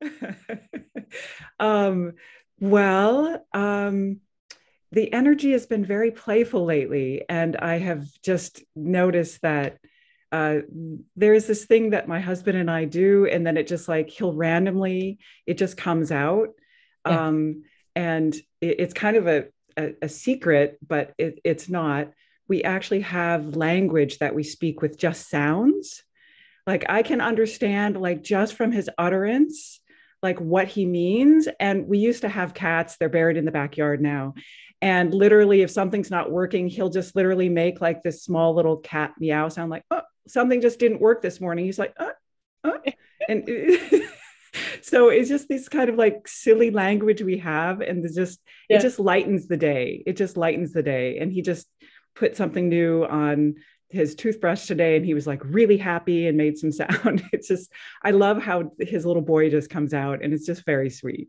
um, well, um, the energy has been very playful lately, and I have just noticed that uh, there's this thing that my husband and I do, and then it just like he'll randomly, it just comes out. Yeah. Um, and it, it's kind of a, a, a secret, but it, it's not. We actually have language that we speak with just sounds. Like I can understand, like just from his utterance, like what he means. And we used to have cats, they're buried in the backyard now. And literally, if something's not working, he'll just literally make like this small little cat meow sound like, oh, something just didn't work this morning. He's like, uh, uh. and so it's just this kind of like silly language we have, and just yeah. it just lightens the day. It just lightens the day, and he just put something new on his toothbrush today and he was like really happy and made some sound it's just i love how his little boy just comes out and it's just very sweet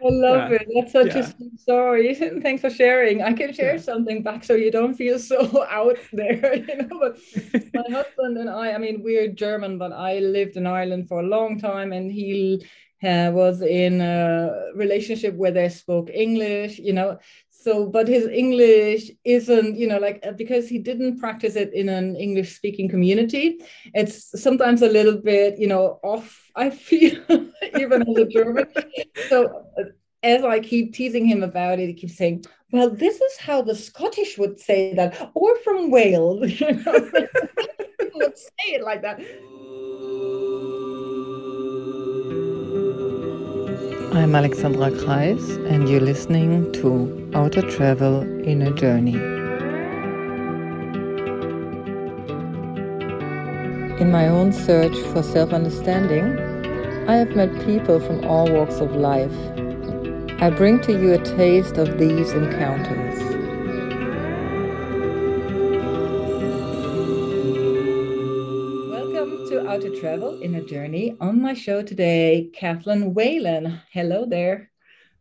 I love it. That's such yeah. a sweet story. Thanks for sharing. I can share yeah. something back so you don't feel so out there, you know. But my husband and I, I mean, we're German, but I lived in Ireland for a long time, and he uh, was in a relationship where they spoke English, you know so but his english isn't you know like uh, because he didn't practice it in an english speaking community it's sometimes a little bit you know off i feel even as a german. So uh, as i keep teasing him about it he keeps saying well this is how the scottish would say that or from wales. You know would say it like that I'm Alexandra Kreis, and you're listening to Outer Travel in a Journey. In my own search for self understanding, I have met people from all walks of life. I bring to you a taste of these encounters. Travel in a journey. On my show today, Kathleen Whalen. Hello there.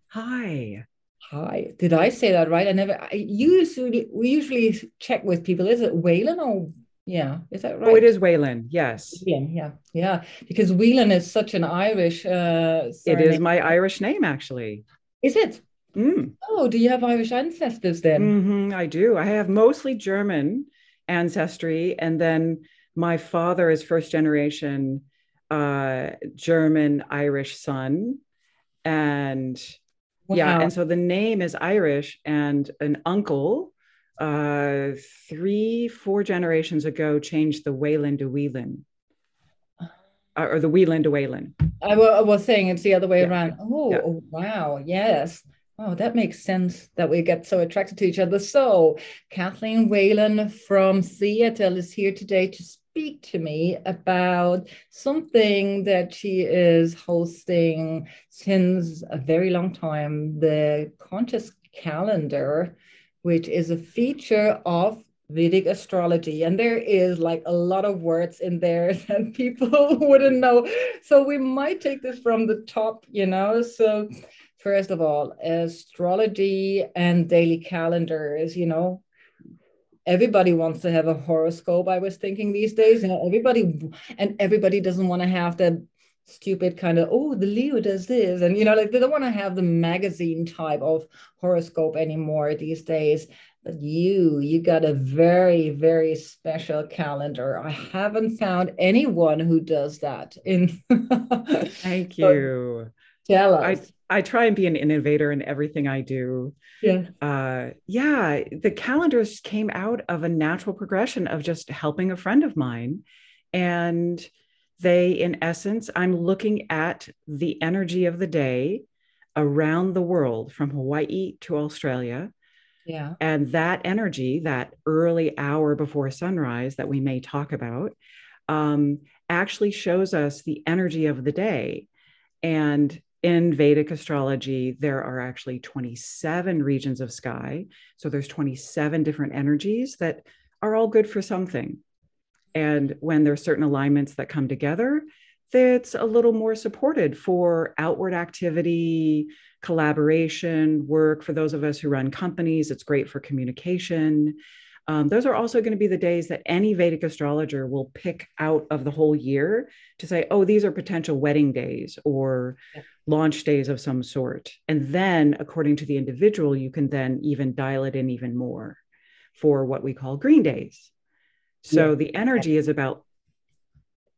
Hi. Hi. Did I say that right? I never. I usually we usually check with people. Is it Whalen or yeah? Is that right? Oh, it is Whalen. Yes. Yeah, yeah, yeah. Because Whelan is such an Irish. Uh, it is my Irish name, actually. Is it? Mm. Oh, do you have Irish ancestors then? Mm-hmm, I do. I have mostly German ancestry, and then my father is first generation uh, German Irish son. And wow. yeah, and so the name is Irish, and an uncle uh, three, four generations ago changed the Whalen to Whelan. Uh, or the Whelan to Whalen. I, was saying it's the other way yeah. around. Oh, yeah. oh, wow. Yes. Oh, that makes sense that we get so attracted to each other. So, Kathleen Whalen from Seattle is here today to speak to me about something that she is hosting since a very long time the Conscious Calendar, which is a feature of Vedic astrology. And there is like a lot of words in there that people wouldn't know. So we might take this from the top, you know. So, first of all, astrology and daily calendars, you know, everybody wants to have a horoscope i was thinking these days you know everybody and everybody doesn't want to have the stupid kind of oh the leo does this and you know like they don't want to have the magazine type of horoscope anymore these days. But you you got a very very special calendar. I haven't found anyone who does that in thank you tell us I try and be an innovator in everything I do. Yeah. Uh, yeah. The calendars came out of a natural progression of just helping a friend of mine. And they, in essence, I'm looking at the energy of the day around the world from Hawaii to Australia. Yeah. And that energy, that early hour before sunrise that we may talk about, um, actually shows us the energy of the day. And in Vedic astrology, there are actually 27 regions of sky. So there's 27 different energies that are all good for something. And when there's certain alignments that come together, that's a little more supported for outward activity, collaboration, work. For those of us who run companies, it's great for communication. Um, those are also going to be the days that any Vedic astrologer will pick out of the whole year to say, oh, these are potential wedding days or yeah. launch days of some sort. And then, according to the individual, you can then even dial it in even more for what we call green days. So yeah. the energy is about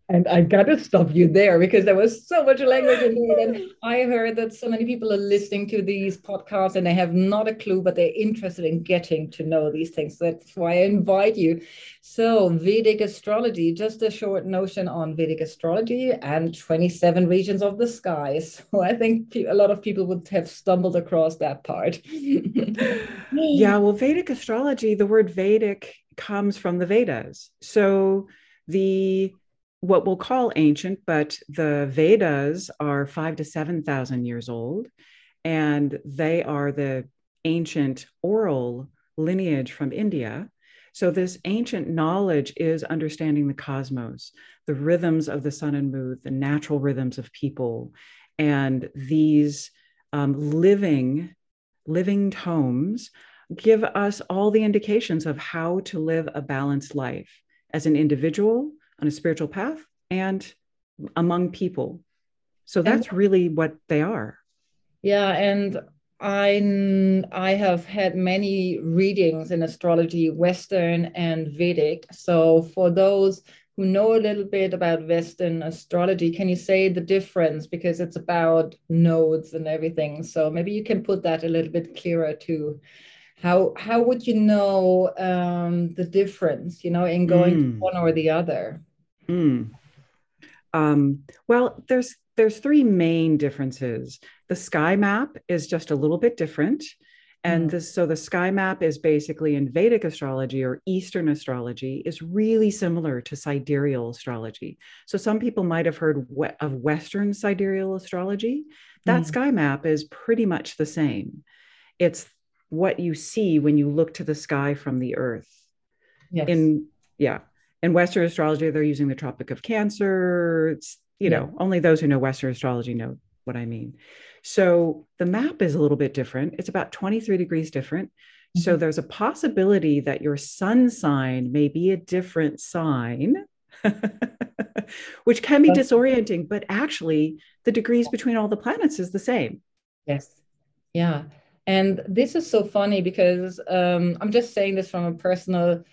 and I gotta stop you there because there was so much language in it. And I heard that so many people are listening to these podcasts and they have not a clue, but they're interested in getting to know these things. So that's why I invite you. So, Vedic astrology, just a short notion on Vedic astrology and 27 regions of the sky. So, I think a lot of people would have stumbled across that part. yeah, well, Vedic astrology, the word Vedic comes from the Vedas. So, the what we'll call ancient, but the Vedas are five to 7,000 years old, and they are the ancient oral lineage from India. So, this ancient knowledge is understanding the cosmos, the rhythms of the sun and moon, the natural rhythms of people, and these um, living, living tomes give us all the indications of how to live a balanced life as an individual on a spiritual path and among people. So that's and, really what they are. Yeah, and I I have had many readings in astrology, Western and Vedic. So for those who know a little bit about Western astrology, can you say the difference because it's about nodes and everything? So maybe you can put that a little bit clearer too. how how would you know um, the difference, you know, in going mm. to one or the other? Mm. Um, well, there's there's three main differences. The sky map is just a little bit different. And mm. so the sky map is basically in Vedic astrology or Eastern astrology is really similar to sidereal astrology. So some people might have heard we- of Western sidereal astrology. That mm. sky map is pretty much the same. It's what you see when you look to the sky from the earth. Yes. In yeah. In Western astrology, they're using the Tropic of Cancer. It's, you yeah. know, only those who know Western astrology know what I mean. So the map is a little bit different. It's about 23 degrees different. Mm-hmm. So there's a possibility that your sun sign may be a different sign, which can be disorienting, but actually the degrees between all the planets is the same. Yes. Yeah. And this is so funny because um, I'm just saying this from a personal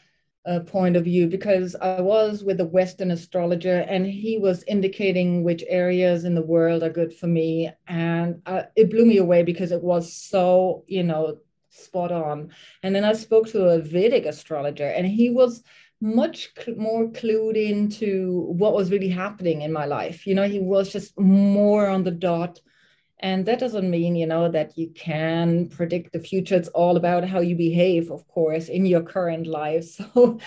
uh, point of view because I was with a Western astrologer and he was indicating which areas in the world are good for me. And uh, it blew me away because it was so, you know, spot on. And then I spoke to a Vedic astrologer and he was much cl- more clued into what was really happening in my life. You know, he was just more on the dot and that doesn't mean, you know, that you can predict the future. It's all about how you behave, of course, in your current life. So,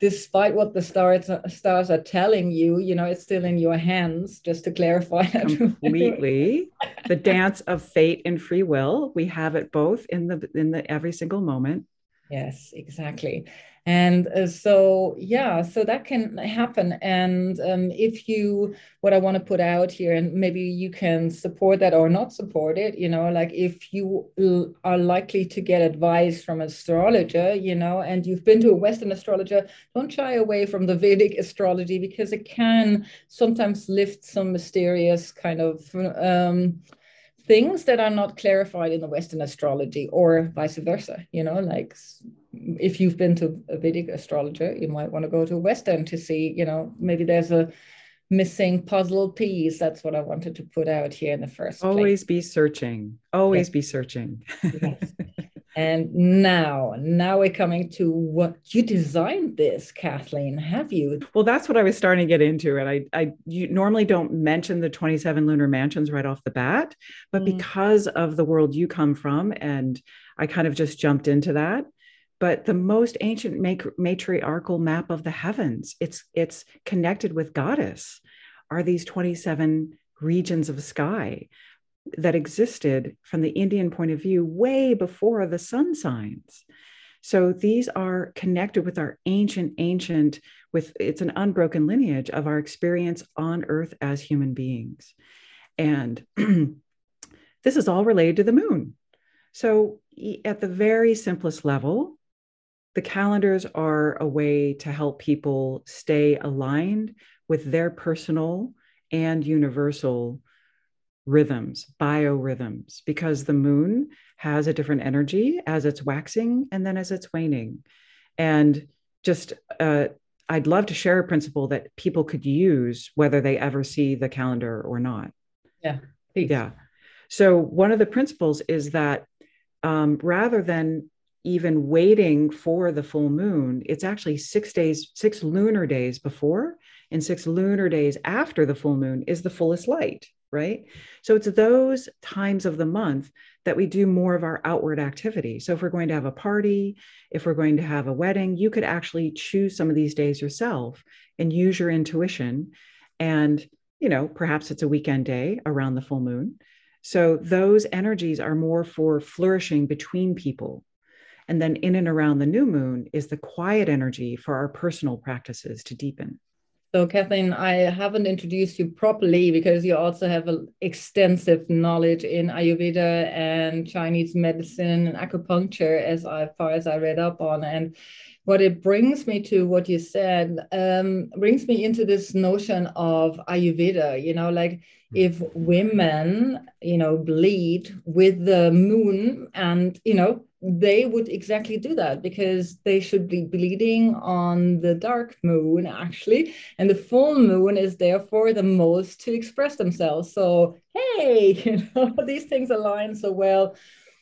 despite what the stars stars are telling you, you know, it's still in your hands. Just to clarify that completely, the dance of fate and free will. We have it both in the in the every single moment. Yes, exactly and uh, so yeah so that can happen and um, if you what i want to put out here and maybe you can support that or not support it you know like if you l- are likely to get advice from astrologer you know and you've been to a western astrologer don't shy away from the vedic astrology because it can sometimes lift some mysterious kind of um, things that are not clarified in the Western astrology or vice versa. You know, like if you've been to a Vedic astrologer, you might want to go to a Western to see, you know, maybe there's a missing puzzle piece. That's what I wanted to put out here in the first Always place. be searching. Always yes. be searching. yes. And now, now we're coming to what you designed this, Kathleen. Have you? Well, that's what I was starting to get into, and I, I you normally don't mention the twenty-seven lunar mansions right off the bat, but mm. because of the world you come from, and I kind of just jumped into that. But the most ancient matriarchal map of the heavens, it's it's connected with goddess, are these twenty-seven regions of sky that existed from the Indian point of view way before the sun signs. So these are connected with our ancient, ancient, with it's an unbroken lineage of our experience on earth as human beings. And this is all related to the moon. So, at the very simplest level, the calendars are a way to help people stay aligned with their personal and universal rhythms, biorhythms, because the moon has a different energy as it's waxing and then as it's waning. And just, uh, I'd love to share a principle that people could use whether they ever see the calendar or not. Yeah. Please. Yeah. So, one of the principles is that um, rather than even waiting for the full moon, it's actually six days, six lunar days before and six lunar days after the full moon is the fullest light, right? So it's those times of the month that we do more of our outward activity. So if we're going to have a party, if we're going to have a wedding, you could actually choose some of these days yourself and use your intuition. And, you know, perhaps it's a weekend day around the full moon. So those energies are more for flourishing between people. And then in and around the new moon is the quiet energy for our personal practices to deepen. So, Kathleen, I haven't introduced you properly because you also have an extensive knowledge in Ayurveda and Chinese medicine and acupuncture, as I, far as I read up on. And what it brings me to, what you said, um, brings me into this notion of Ayurveda. You know, like if women, you know, bleed with the moon, and you know, they would exactly do that because they should be bleeding on the dark moon actually. And the full moon is therefore the most to express themselves. So hey you know these things align so well.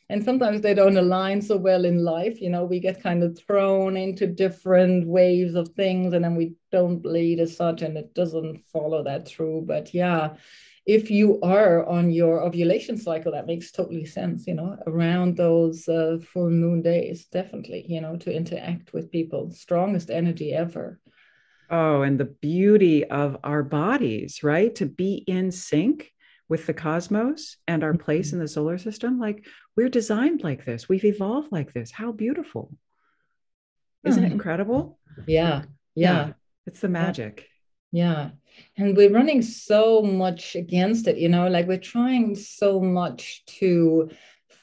And sometimes they don't align so well in life. You know we get kind of thrown into different waves of things and then we don't bleed as such and it doesn't follow that through. But yeah if you are on your ovulation cycle, that makes totally sense, you know, around those uh, full moon days, definitely, you know, to interact with people, strongest energy ever. Oh, and the beauty of our bodies, right? To be in sync with the cosmos and our place mm-hmm. in the solar system. Like we're designed like this, we've evolved like this. How beautiful. Isn't it mm-hmm. incredible? Yeah. Yeah. yeah. It's the magic. Yeah. And we're running so much against it, you know, like we're trying so much to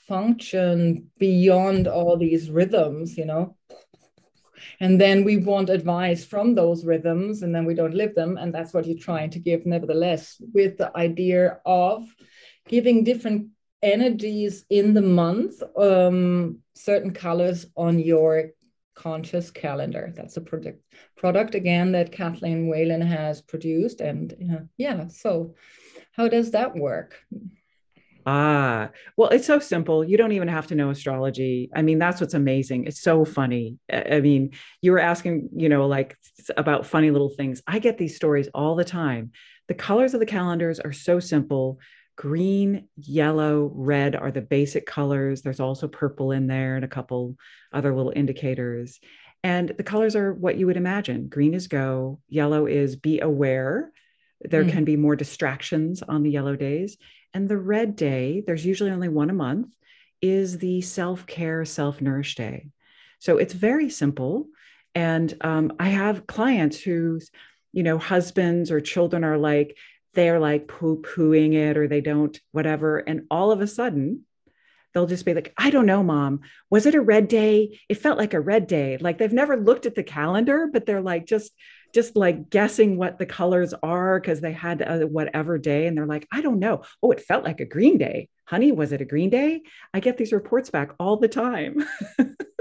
function beyond all these rhythms, you know. And then we want advice from those rhythms and then we don't live them. And that's what you're trying to give, nevertheless, with the idea of giving different energies in the month, um, certain colors on your conscious calendar. That's a product product again that Kathleen Whalen has produced. And uh, yeah, so how does that work? Ah, well, it's so simple. You don't even have to know astrology. I mean, that's what's amazing. It's so funny. I mean, you were asking, you know, like about funny little things. I get these stories all the time. The colors of the calendars are so simple green, yellow, red are the basic colors. There's also purple in there and a couple other little indicators. And the colors are what you would imagine. Green is go, yellow is be aware. There mm. can be more distractions on the yellow days. And the red day, there's usually only one a month, is the self care, self nourish day. So it's very simple. And um, I have clients whose, you know, husbands or children are like, they're like poo pooing it or they don't, whatever. And all of a sudden, they'll just be like, I don't know, mom. Was it a red day? It felt like a red day. Like they've never looked at the calendar, but they're like just just like guessing what the colors are because they had a whatever day and they're like, I don't know. Oh, it felt like a green day. Honey, was it a green day? I get these reports back all the time.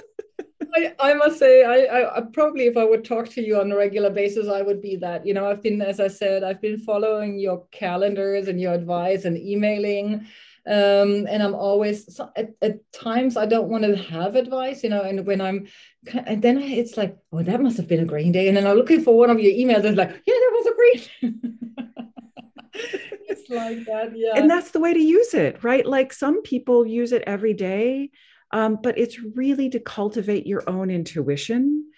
I, I must say, I, I probably, if I would talk to you on a regular basis, I would be that. You know, I've been, as I said, I've been following your calendars and your advice and emailing. Um, and I'm always at, at times I don't want to have advice, you know, and when I'm, and then it's like, oh, that must have been a green day. And then I'm looking for one of your emails, and like, yeah, that was a green. it's like that, yeah. And that's the way to use it, right? Like some people use it every day um, but it's really to cultivate your own intuition.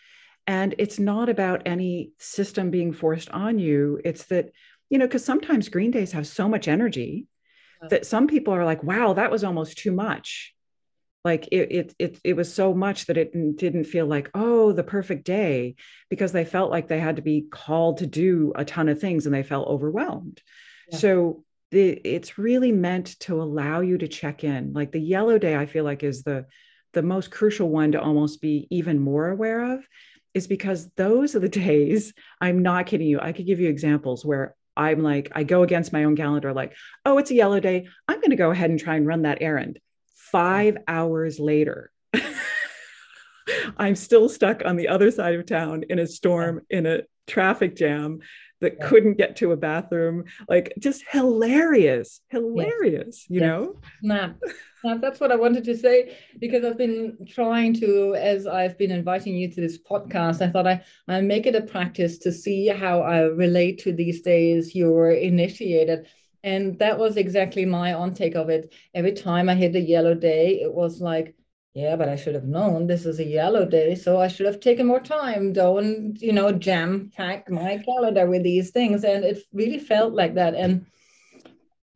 And it's not about any system being forced on you. It's that, you know, because sometimes green days have so much energy that some people are like, wow, that was almost too much. Like it, it, it, it was so much that it didn't feel like, oh, the perfect day, because they felt like they had to be called to do a ton of things and they felt overwhelmed. Yeah. So the, it's really meant to allow you to check in. Like the yellow day i feel like is the the most crucial one to almost be even more aware of is because those are the days i'm not kidding you i could give you examples where i'm like i go against my own calendar like oh it's a yellow day i'm going to go ahead and try and run that errand. Five hours later i'm still stuck on the other side of town in a storm in a traffic jam that yeah. couldn't get to a bathroom like just hilarious hilarious yes. you yes. know nah. nah that's what i wanted to say because i've been trying to as i've been inviting you to this podcast i thought i i make it a practice to see how i relate to these days you're initiated and that was exactly my on take of it every time i hit a yellow day it was like yeah, but I should have known this is a yellow day, so I should have taken more time. Don't, you know, jam pack my calendar with these things. And it really felt like that. And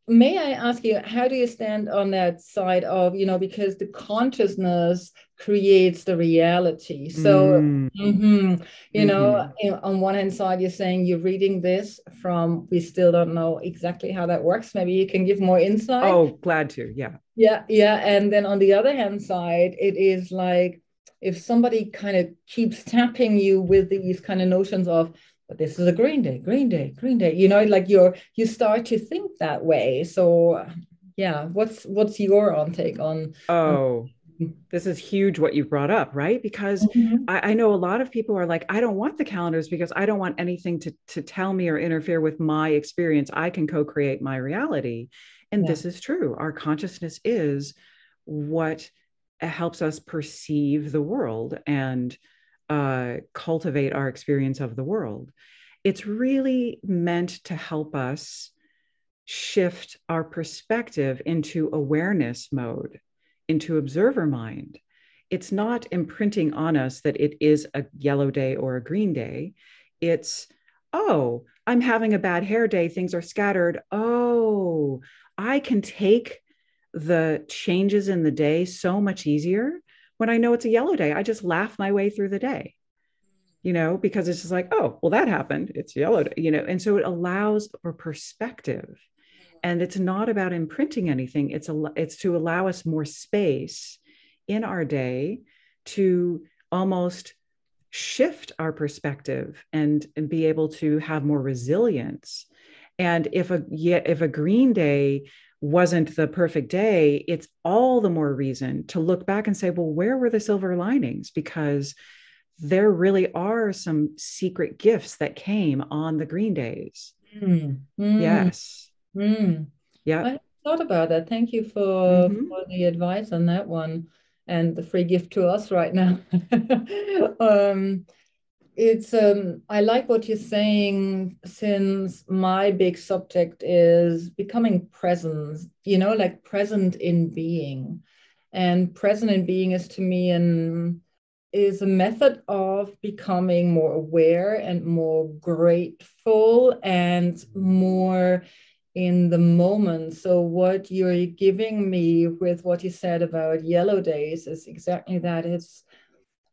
may I ask you, how do you stand on that side of, you know, because the consciousness creates the reality. So, mm. mm-hmm, you mm-hmm. know, on one hand side, you're saying you're reading this from, we still don't know exactly how that works. Maybe you can give more insight. Oh, glad to. Yeah. Yeah. Yeah. And then on the other hand side, it is like if somebody kind of keeps tapping you with these kind of notions of, but this is a green day, green day, green day, you know, like you're, you start to think that way. So, yeah, what's, what's your on take on? Oh, on- this is huge what you brought up, right? Because mm-hmm. I, I, know a lot of people are like, I don't want the calendars because I don't want anything to, to tell me or interfere with my experience. I can co create my reality. And yeah. this is true. Our consciousness is what helps us perceive the world and uh, cultivate our experience of the world. It's really meant to help us shift our perspective into awareness mode into observer mind. It's not imprinting on us that it is a yellow day or a green day. It's, oh, I'm having a bad hair day. Things are scattered. Oh, I can take the changes in the day so much easier when I know it's a yellow day. I just laugh my way through the day, you know, because it's just like, oh, well, that happened. It's yellow, day, you know, and so it allows for perspective and it's not about imprinting anything it's a it's to allow us more space in our day to almost shift our perspective and and be able to have more resilience and if a if a green day wasn't the perfect day it's all the more reason to look back and say well where were the silver linings because there really are some secret gifts that came on the green days mm. Mm. yes Mm. Yeah. I thought about that. Thank you for, mm-hmm. for the advice on that one and the free gift to us right now. um, it's um, I like what you're saying since my big subject is becoming present, you know, like present in being. And present in being is to me an is a method of becoming more aware and more grateful and more in the moment. So, what you're giving me with what you said about yellow days is exactly that. It's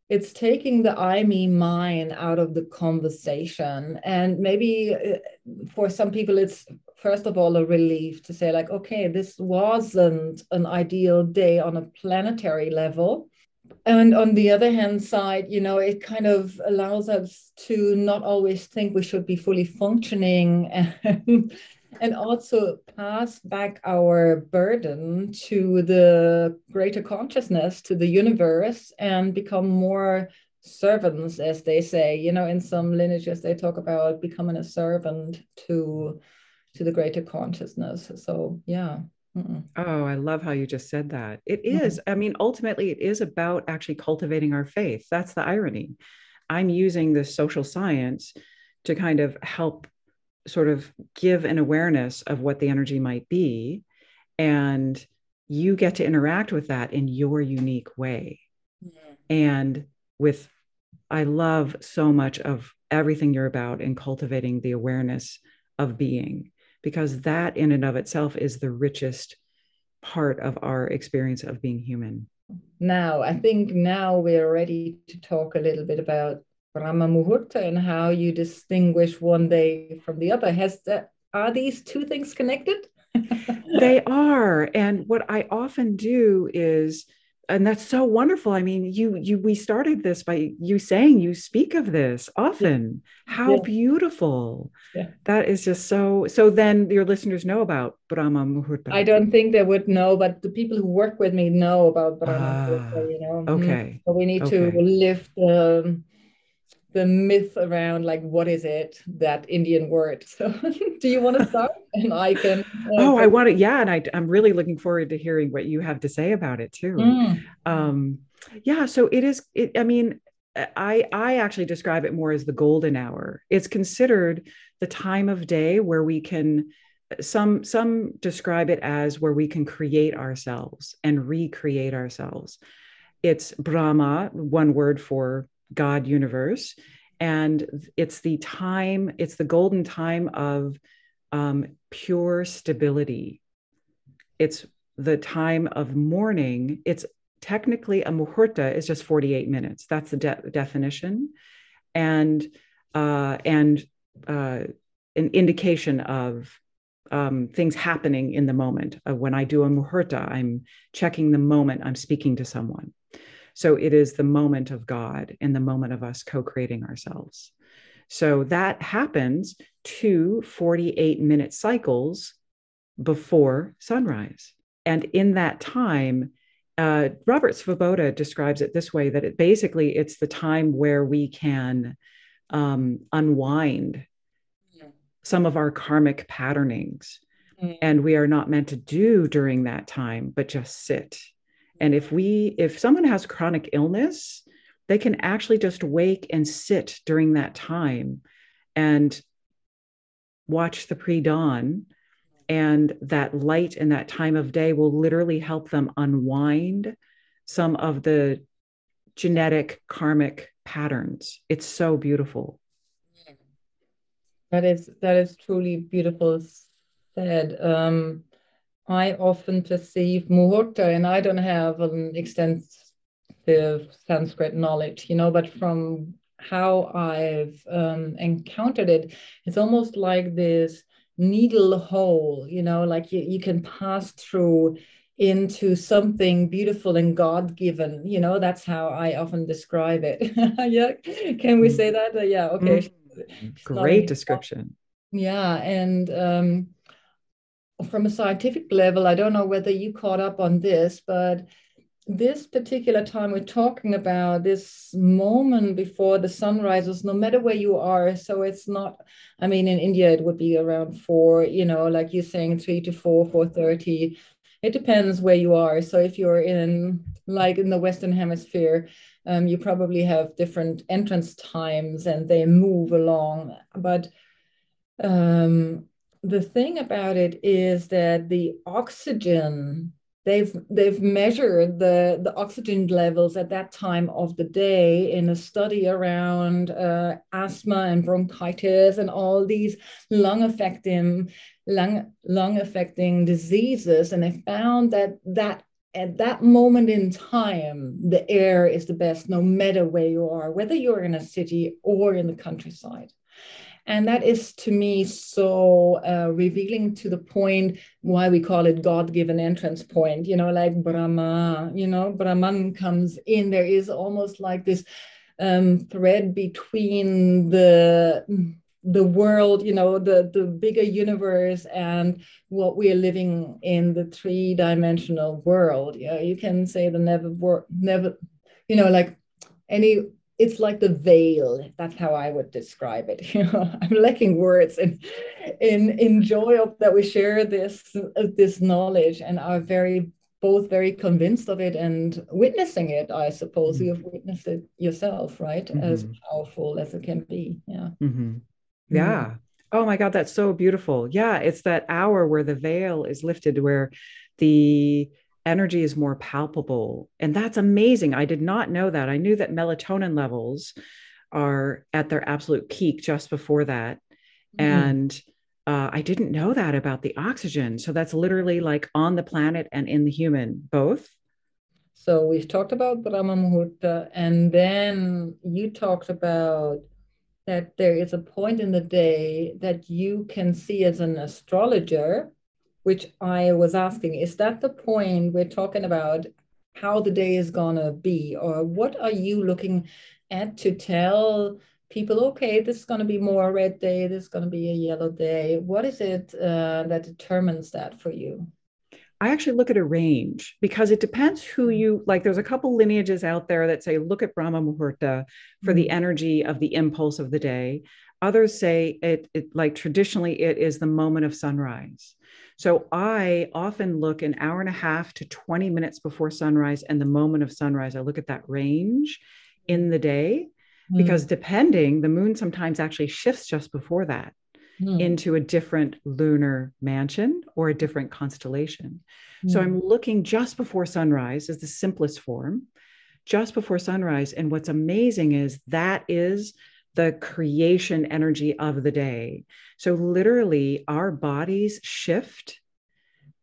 it's taking the I me mine out of the conversation. And maybe uh, for some people, it's first of all a relief to say, like, okay, this wasn't an ideal day on a planetary level. And on the other hand side, you know, it kind of allows us to not always think we should be fully functioning and and also pass back our burden to the greater consciousness, to the universe, and become more servants, as they say. You know, in some lineages, they talk about becoming a servant to to the greater consciousness. So, yeah. Oh, I love how you just said that. It is, mm-hmm. I mean, ultimately, it is about actually cultivating our faith. That's the irony. I'm using this social science to kind of help sort of give an awareness of what the energy might be and you get to interact with that in your unique way mm-hmm. and with i love so much of everything you're about in cultivating the awareness of being because that in and of itself is the richest part of our experience of being human now i think now we're ready to talk a little bit about Brahma Muhurta and how you distinguish one day from the other. Has that are these two things connected? they are. And what I often do is and that's so wonderful i mean you you we started this by you saying you speak of this often yeah. how yeah. beautiful yeah. that is just so so then your listeners know about brahma muhurta i don't think they would know but the people who work with me know about brahma ah, muhurta you know okay so we need okay. to lift the the myth around like what is it that indian word? So do you want to start? And i can uh, oh i want to yeah and I, i'm really looking forward to hearing what you have to say about it too. Mm. um yeah so it is it, i mean i i actually describe it more as the golden hour. It's considered the time of day where we can some some describe it as where we can create ourselves and recreate ourselves. It's brahma one word for God universe. And it's the time, it's the golden time of um, pure stability. It's the time of morning. It's technically a muhurta is just 48 minutes. That's the de- definition. And uh, and uh, an indication of um, things happening in the moment. Uh, when I do a muhurta, I'm checking the moment I'm speaking to someone. So it is the moment of God and the moment of us co creating ourselves. So that happens two 48 minute cycles before sunrise. And in that time, uh, Robert Svoboda describes it this way that it basically it's the time where we can um, unwind some of our karmic patternings. Mm. And we are not meant to do during that time, but just sit and if we, if someone has chronic illness, they can actually just wake and sit during that time and watch the pre dawn. And that light and that time of day will literally help them unwind some of the genetic karmic patterns. It's so beautiful. That is that is truly beautiful said. Um, I often perceive muhurta, and I don't have an extensive Sanskrit knowledge, you know, but from how I've um, encountered it, it's almost like this needle hole, you know, like you, you can pass through into something beautiful and God given. You know, that's how I often describe it. yeah. Can we say that? Uh, yeah. Okay. Mm. Great description. Yeah. And, um, from a scientific level, I don't know whether you caught up on this, but this particular time we're talking about this moment before the sun rises no matter where you are so it's not i mean in india it would be around four you know like you're saying three to four four thirty. It depends where you are. So if you're in like in the western hemisphere um, you probably have different entrance times and they move along. But um, the thing about it is that the oxygen they've they've measured the the oxygen levels at that time of the day in a study around uh, asthma and bronchitis and all these lung affecting lung lung affecting diseases. And they found that that at that moment in time the air is the best no matter where you are whether you're in a city or in the countryside and that is to me so uh, revealing to the point why we call it God given entrance point, you know, like Brahma, you know, Brahman comes in. There is almost like this um, thread between the the world, you know, the the bigger universe and what we are living in the three dimensional world. Yeah, you can say the never work, never, you know, like any it's like the veil. That's how I would describe it. You know, I'm lacking words in in in joy of that we share this this knowledge and are very both very convinced of it and witnessing it. I suppose mm-hmm. you've witnessed it yourself, right? Mm-hmm. As powerful as it can be. Yeah. Mm-hmm. Yeah. Mm-hmm. Oh my God, that's so beautiful. Yeah, it's that hour where the veil is lifted, where the energy is more palpable. And that's amazing. I did not know that. I knew that melatonin levels are at their absolute peak just before that. Mm-hmm. And uh, I didn't know that about the oxygen. So that's literally like on the planet and in the human, both. So we've talked about Brahma Muhurta, and then you talked about that there is a point in the day that you can see as an astrologer which I was asking, is that the point we're talking about how the day is gonna be, or what are you looking at to tell people, okay, this is going to be more a red day, this is going to be a yellow day? What is it uh, that determines that for you? I actually look at a range because it depends who mm. you like. There's a couple lineages out there that say, look at Brahma Muhurta for the energy of the impulse of the day. Others say it, it, like traditionally, it is the moment of sunrise. So I often look an hour and a half to 20 minutes before sunrise and the moment of sunrise. I look at that range in the day mm. because depending, the moon sometimes actually shifts just before that mm. into a different lunar mansion or a different constellation. Mm. So I'm looking just before sunrise as the simplest form, just before sunrise. And what's amazing is that is the creation energy of the day. So literally, our bodies shift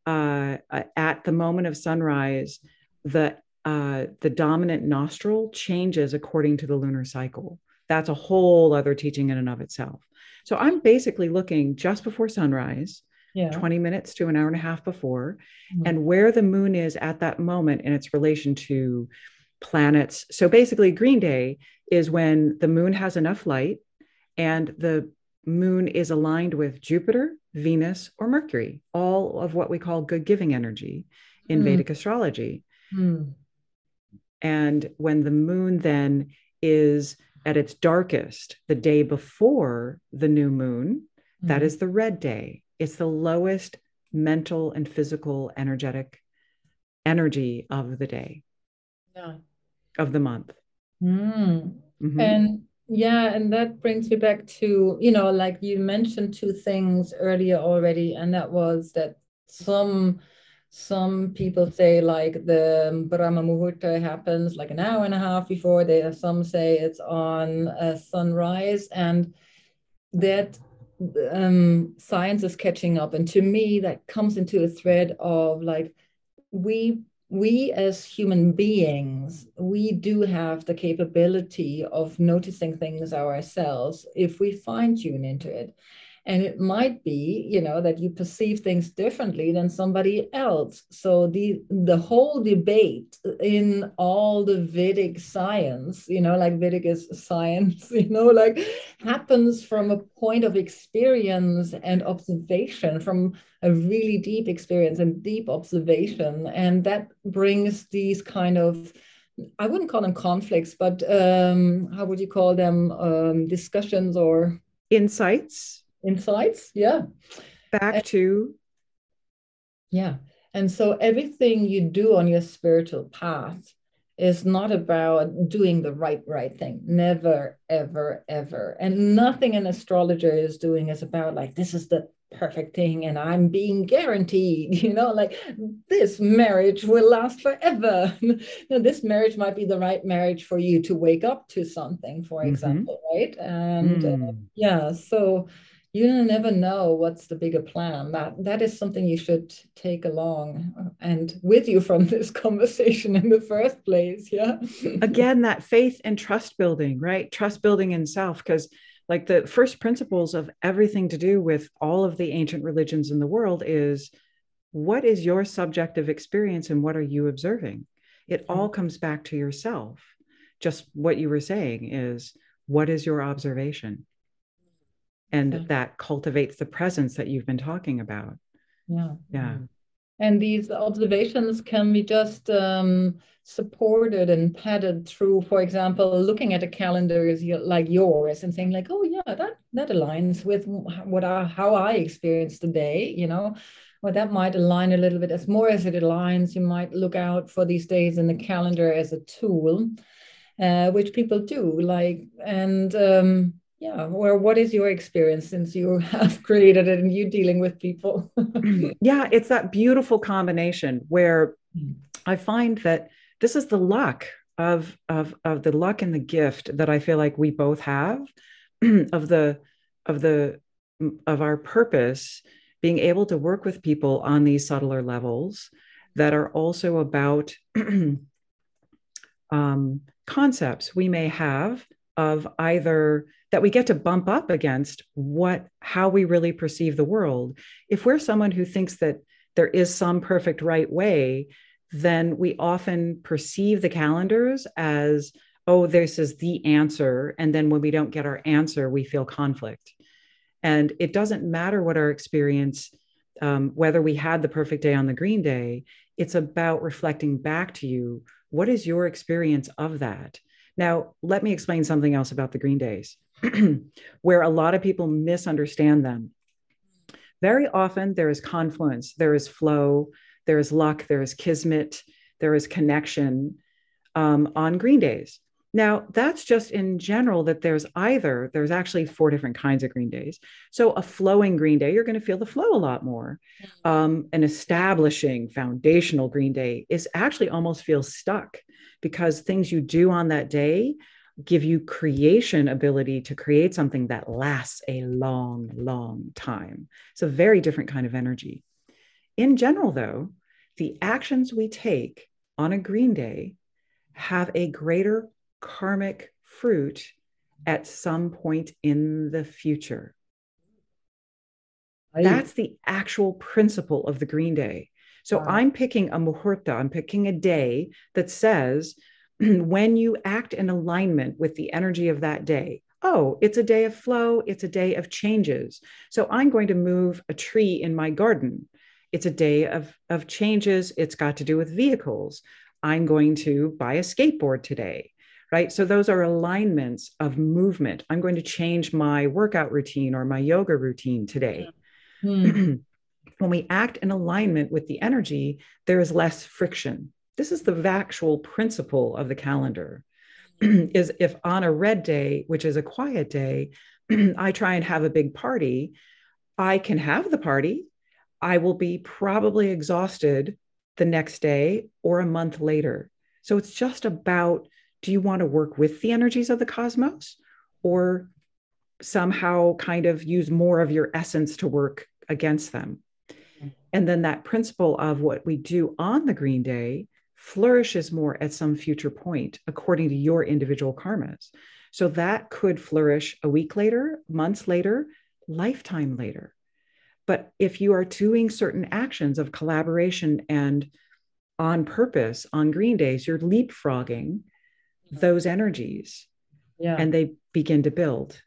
uh, at the moment of sunrise. The uh, the dominant nostril changes according to the lunar cycle. That's a whole other teaching in and of itself. So I'm basically looking just before sunrise, yeah. 20 minutes to an hour and a half before, mm-hmm. and where the moon is at that moment in its relation to planets. So basically, green day is when the moon has enough light and the moon is aligned with Jupiter, Venus, or Mercury, all of what we call good giving energy in mm. Vedic astrology. Mm. And when the moon then is at its darkest the day before the new moon, mm-hmm. that is the red day. It's the lowest mental and physical energetic energy of the day, yeah. Of the month. Mm. Mm-hmm. And yeah, and that brings me back to, you know, like you mentioned two things earlier already, and that was that some some people say like the Brahma Muhurta happens like an hour and a half before. They some say it's on a sunrise, and that um, science is catching up. And to me, that comes into a thread of like we we as human beings we do have the capability of noticing things ourselves if we fine tune into it and it might be you know that you perceive things differently than somebody else. So the the whole debate in all the vedic science you know like vedic is science you know like happens from a point of experience and observation from a really deep experience and deep observation. And that brings these kind of I wouldn't call them conflicts, but um, how would you call them? Um, discussions or insights insights. Yeah. Back and, to. Yeah. And so everything you do on your spiritual path is not about doing the right right thing never ever ever and nothing an astrologer is doing is about like this is the perfect thing and i'm being guaranteed you know like this marriage will last forever now, this marriage might be the right marriage for you to wake up to something for mm-hmm. example right and mm. uh, yeah so you never know what's the bigger plan. That that is something you should take along uh, and with you from this conversation in the first place yeah. Again that faith and trust building right? Trust building in self because like the first principles of everything to do with all of the ancient religions in the world is what is your subjective experience and what are you observing? It all comes back to yourself. Just what you were saying is what is your observation and yeah. that cultivates the presence that you've been talking about. Yeah. Yeah. And these observations can be just um, supported and padded through for example looking at a calendar like yours and saying like oh yeah that that aligns with what I, how i experienced the day you know? Well that might align a little bit. As more as it aligns you might look out for these days in the calendar as a tool uh, which people do like and um, yeah or what is your experience since you have created it and you dealing with people yeah it's that beautiful combination where mm. i find that this is the luck of of of the luck and the gift that i feel like we both have of the of the of our purpose being able to work with people on these subtler levels that are also about um, concepts we may have of either that we get to bump up against what how we really perceive the world if we're someone who thinks that there is some perfect right way then we often perceive the calendars as, oh, this is the answer. And then when we don't get our answer, we feel conflict. And it doesn't matter what our experience, um, whether we had the perfect day on the green day, it's about reflecting back to you what is your experience of that? Now, let me explain something else about the green days, where a lot of people misunderstand them. Very often, there is confluence, there is flow, there is luck, there is kismet, there is connection um, on green days. Now, that's just in general that there's either, there's actually four different kinds of green days. So, a flowing green day, you're going to feel the flow a lot more. Mm. Um, an establishing foundational green day is actually almost feels stuck because things you do on that day give you creation ability to create something that lasts a long, long time. It's a very different kind of energy. In general, though, the actions we take on a green day have a greater karmic fruit at some point in the future. That's the actual principle of the green day. So wow. I'm picking a muhurta, I'm picking a day that says when you act in alignment with the energy of that day, oh, it's a day of flow, it's a day of changes. So I'm going to move a tree in my garden. It's a day of, of changes. It's got to do with vehicles. I'm going to buy a skateboard today right? So those are alignments of movement. I'm going to change my workout routine or my yoga routine today. Mm. when we act in alignment with the energy, there is less friction. This is the actual principle of the calendar. is if on a red day, which is a quiet day, I try and have a big party, I can have the party. I will be probably exhausted the next day or a month later. So it's just about do you want to work with the energies of the cosmos or somehow kind of use more of your essence to work against them? Mm. And then that principle of what we do on the green day flourishes more at some future point according to your individual karmas. So that could flourish a week later, months later, lifetime later. But if you are doing certain actions of collaboration and on purpose on green days, you're leapfrogging those energies yeah. and they begin to build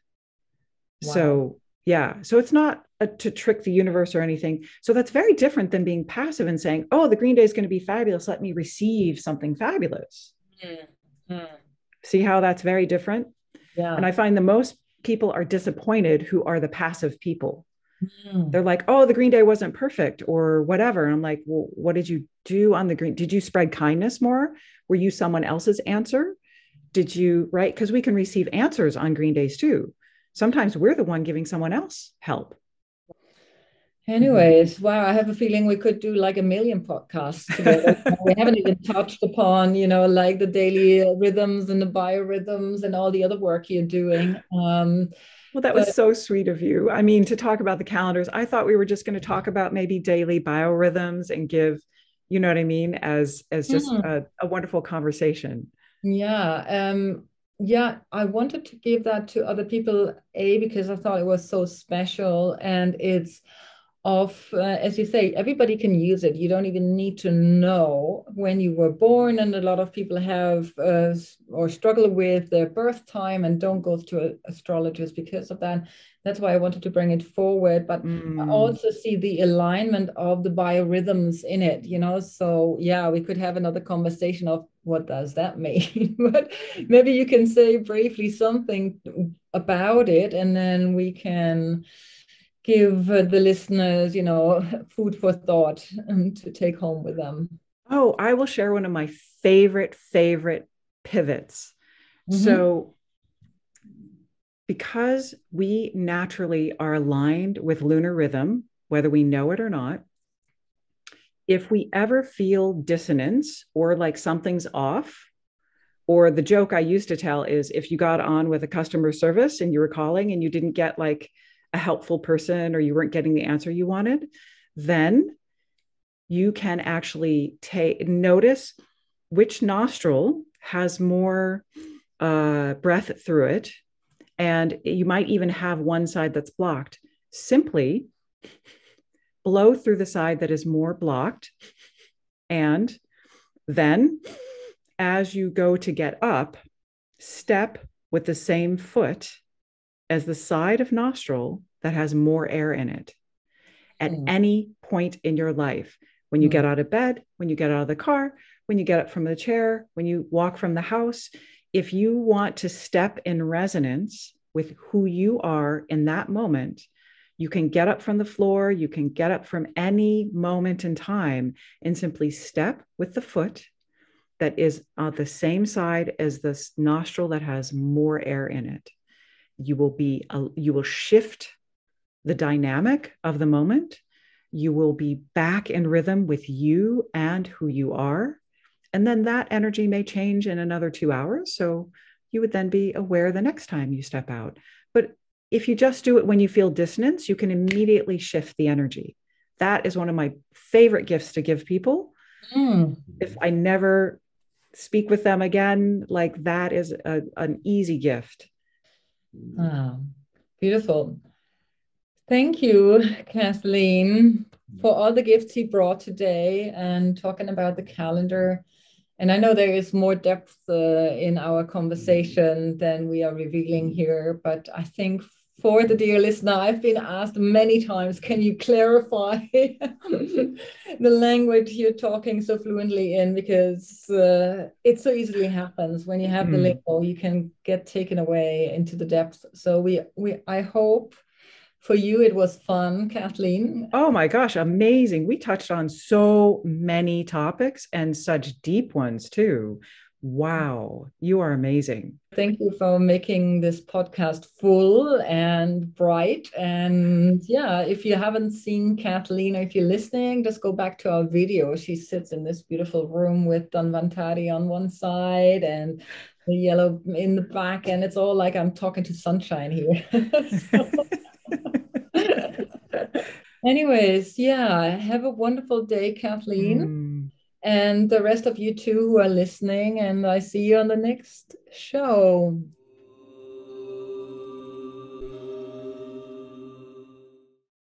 wow. so yeah so it's not a, to trick the universe or anything. So that's very different than being passive and saying oh the green day is going to be fabulous. Let me receive something fabulous. Mm-hmm. see how that's very different? Yeah. And i find the most people are disappointed who are the passive people. Mm. they're like oh the green day wasn't perfect or whatever. And i'm like well what did you do on the green did you spread kindness more? Were you someone else's answer? Did you right? Because we can receive answers on green days too. Sometimes we're the one giving someone else help anyways wow i have a feeling we could do like a million podcasts together we haven't even touched upon you know like the daily rhythms and the biorhythms and all the other work you're doing um well that but, was so sweet of you i mean to talk about the calendars i thought we were just going to talk about maybe daily biorhythms and give you know what i mean as as just mm. a, a wonderful conversation yeah. Um, yeah, I wanted to give that to other people, A, because I thought it was so special and it's of, uh, as you say, everybody can use it. You don't even need to know when you were born. And a lot of people have uh, or struggle with their birth time and don't go to astrologers because of that. That's why I wanted to bring it forward. But mm. I also see the alignment of the biorhythms in it, you know. So, yeah, we could have another conversation of what does that mean? but maybe you can say briefly something about it and then we can give the listeners, you know, food for thought um, to take home with them? Oh, I will share one of my favorite, favorite pivots. Mm-hmm. So, because we naturally are aligned with lunar rhythm, whether we know it or not, if we ever feel dissonance or like something's off, or the joke I used to tell is if you got on with a customer service and you were calling and you didn't get like a helpful person or you weren't getting the answer you wanted, then you can actually take notice which nostril has more uh, breath through it. And you might even have one side that's blocked. Simply blow through the side that is more blocked and Then, as you go to get up, step with the same foot as the side of nostril that has more air in it. At mm. any point in your life, when you mm. get out of bed, when you get out of the car, when you get up from the chair, when you walk from the house, if you want to step in resonance with who you are in that moment, you can get up from the floor, you can get up from any moment in time and simply step with the foot that is on the same side as this nostril that has more air in it. You will be, you will shift the dynamic of the moment. You will be back in rhythm with you and who you are. And then that energy may change in another two hours. So you would then be aware the next time you step out. But if you just do it when you feel dissonance, you can immediately shift the energy. That is one of my favorite gifts to give people. Mm. If I never speak with them again, like that is a, an easy gift. Oh, beautiful. Thank you, Kathleen, for all the gifts you brought today and talking about the calendar. And I know there is more depth uh, in our conversation than we are revealing here, but I think for the dear listener, I've been asked many times, can you clarify the language you're talking so fluently in? Because uh, it so easily happens when you have mm. the hmm. lingo, you can get taken away into the depths. So we, we, I hope for you it was fun, Kathleen. Oh my gosh, amazing! We touched on so many topics and such deep ones too. Wow, you are amazing. Thank you for making this podcast full and bright. And yeah, if you haven't seen Kathleen or if you're listening, just go back to our video. She sits in this beautiful room with Dhanvantari on one side and the yellow in the back. And it's all like I'm talking to sunshine here. Anyways, yeah, have a wonderful day, Kathleen. Mm and the rest of you too who are listening. And I see you on the next show.